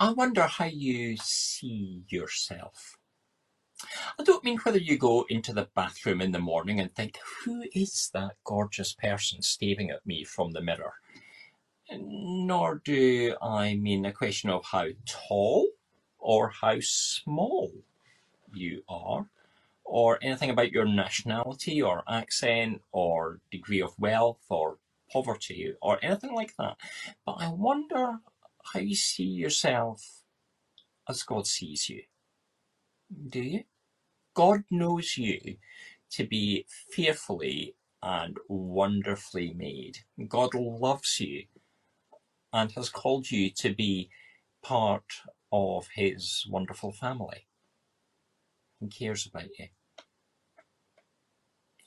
I wonder how you see yourself. I don't mean whether you go into the bathroom in the morning and think, who is that gorgeous person staring at me from the mirror? Nor do I mean a question of how tall or how small you are, or anything about your nationality or accent or degree of wealth or poverty or anything like that. But I wonder how you see yourself as God sees you. Do you? God knows you to be fearfully and wonderfully made. God loves you and has called you to be part of his wonderful family. He cares about you.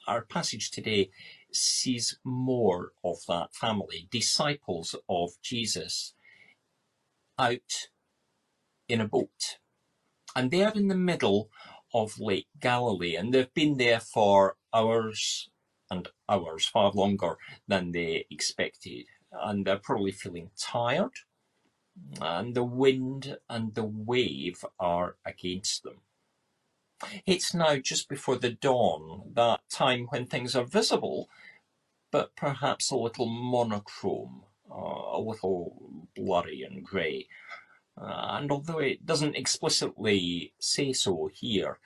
Our passage today sees more of that family, disciples of Jesus out in a boat. And they're in the middle of Lake Galilee, and they've been there for hours and hours, far longer than they expected. And they're probably feeling tired, and the wind and the wave are against them. It's now just before the dawn, that time when things are visible, but perhaps a little monochrome, uh, a little blurry and grey. Uh, and although it doesn't explicitly say so here,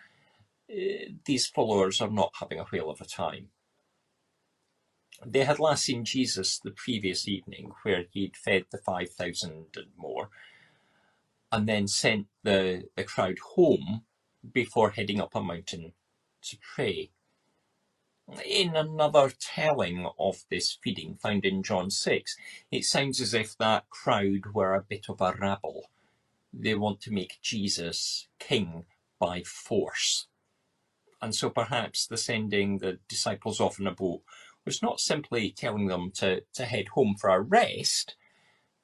uh, these followers are not having a whale of a time. They had last seen Jesus the previous evening, where he'd fed the 5,000 and more, and then sent the, the crowd home before heading up a mountain to pray. In another telling of this feeding found in John 6, it sounds as if that crowd were a bit of a rabble. They want to make Jesus king by force. And so perhaps the sending the disciples off in a boat was not simply telling them to, to head home for a rest,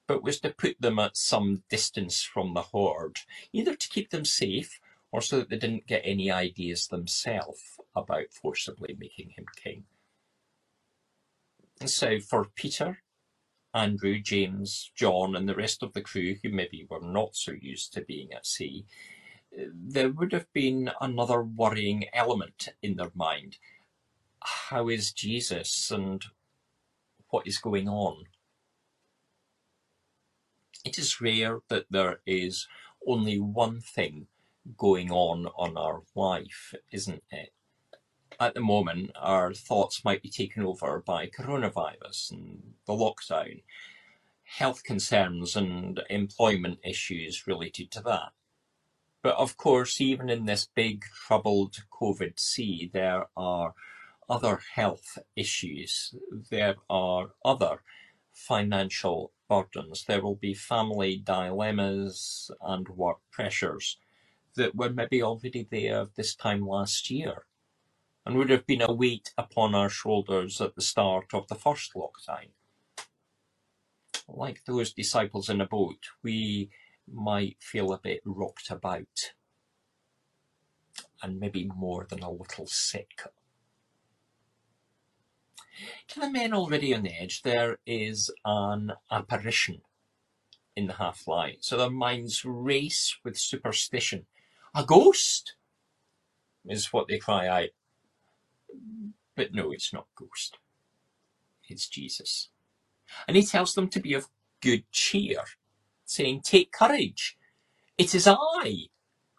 but was to put them at some distance from the horde, either to keep them safe or so that they didn't get any ideas themselves about forcibly making him king. So for Peter, Andrew, James, John, and the rest of the crew who maybe were not so used to being at sea, there would have been another worrying element in their mind. How is Jesus and what is going on? It is rare that there is only one thing going on on our life, isn't it? At the moment, our thoughts might be taken over by coronavirus and the lockdown, health concerns and employment issues related to that. But of course, even in this big troubled COVID sea, there are other health issues. There are other financial burdens. There will be family dilemmas and work pressures that were maybe already there this time last year and would have been a weight upon our shoulders at the start of the first lockdown. Like those disciples in a boat, we might feel a bit rocked about and maybe more than a little sick. To the men already on the edge, there is an apparition in the half light, so their minds race with superstition a ghost? Is what they cry out. But no, it's not ghost. It's Jesus. And he tells them to be of good cheer, saying, Take courage. It is I.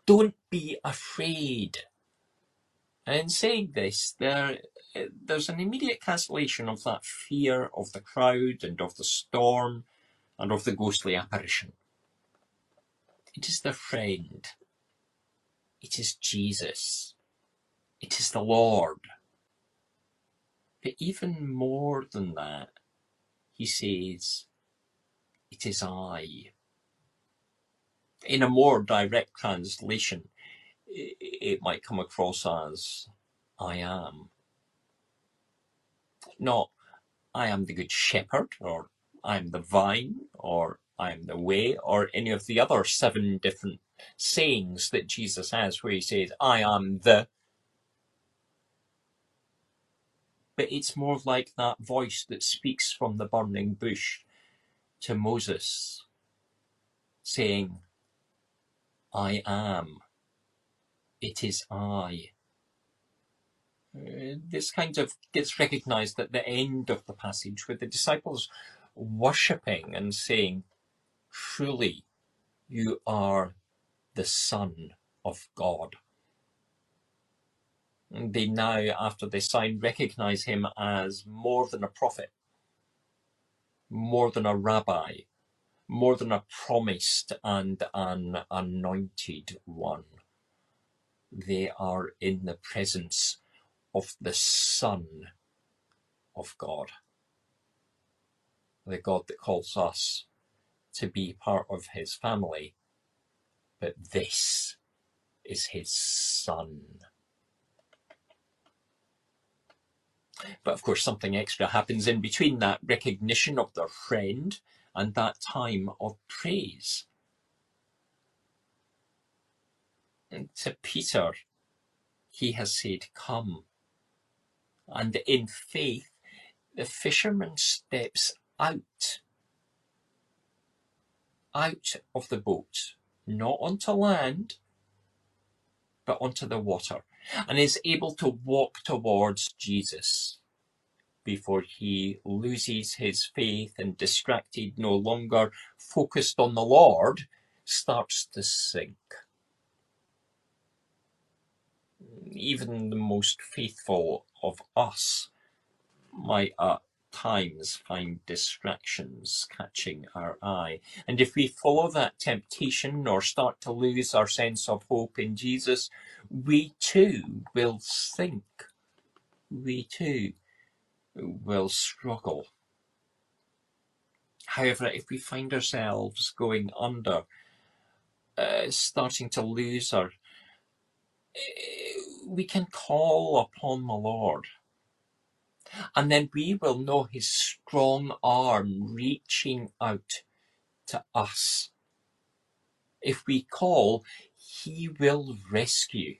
Don't be afraid. And in saying this, there, there's an immediate cancellation of that fear of the crowd and of the storm and of the ghostly apparition. It is their friend it is Jesus. It is the Lord. But even more than that, he says, It is I. In a more direct translation, it might come across as I am. Not I am the good shepherd, or I am the vine, or I am the way, or any of the other seven different sayings that Jesus has where he says, I am the. But it's more like that voice that speaks from the burning bush to Moses, saying, I am. It is I. Uh, this kind of gets recognized at the end of the passage with the disciples worshipping and saying, Truly, you are the Son of God. They now, after they sign, recognize him as more than a prophet, more than a rabbi, more than a promised and an anointed one. They are in the presence of the Son of God. The God that calls us to be part of his family, but this is his Son. But of course, something extra happens in between that recognition of their friend and that time of praise. And to Peter, he has said, Come. And in faith, the fisherman steps out, out of the boat, not onto land, but onto the water, and is able to walk towards Jesus before he loses his faith and distracted, no longer focused on the Lord, starts to sink. Even the most faithful of us might at times find distractions catching our eye. And if we follow that temptation or start to lose our sense of hope in Jesus, we too will sink. We too will struggle. However, if we find ourselves going under, uh, starting to lose our, uh, we can call upon the Lord. And then we will know his strong arm reaching out to us. If we call, he will rescue.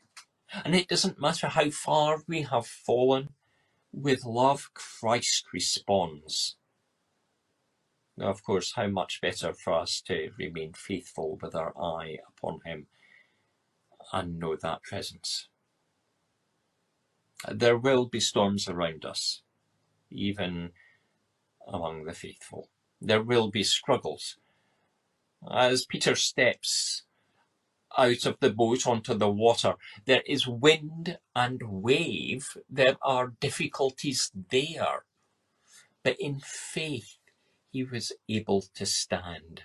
And it doesn't matter how far we have fallen, with love, Christ responds. Now, of course, how much better for us to remain faithful with our eye upon Him and know that presence. There will be storms around us, even among the faithful. There will be struggles. As Peter steps out of the boat onto the water. There is wind and wave. There are difficulties there. But in faith, he was able to stand.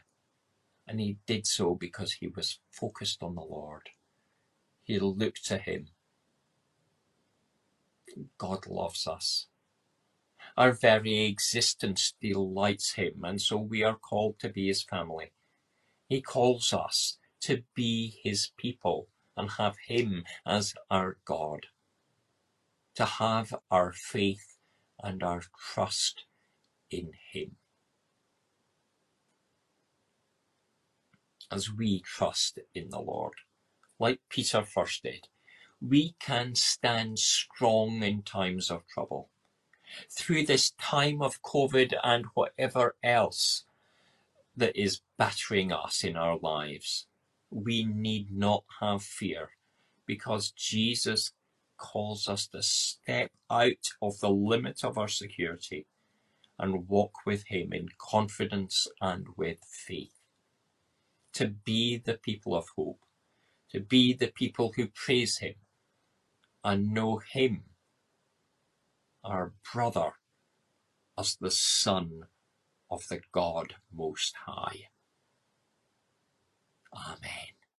And he did so because he was focused on the Lord. He looked to him. God loves us. Our very existence delights him, and so we are called to be his family. He calls us to be his people and have him as our God, to have our faith and our trust in him. As we trust in the Lord, like Peter first did, we can stand strong in times of trouble. Through this time of COVID and whatever else that is battering us in our lives, we need not have fear because Jesus calls us to step out of the limit of our security and walk with Him in confidence and with faith. To be the people of hope, to be the people who praise Him and know Him, our brother, as the Son of the God Most High. Amen.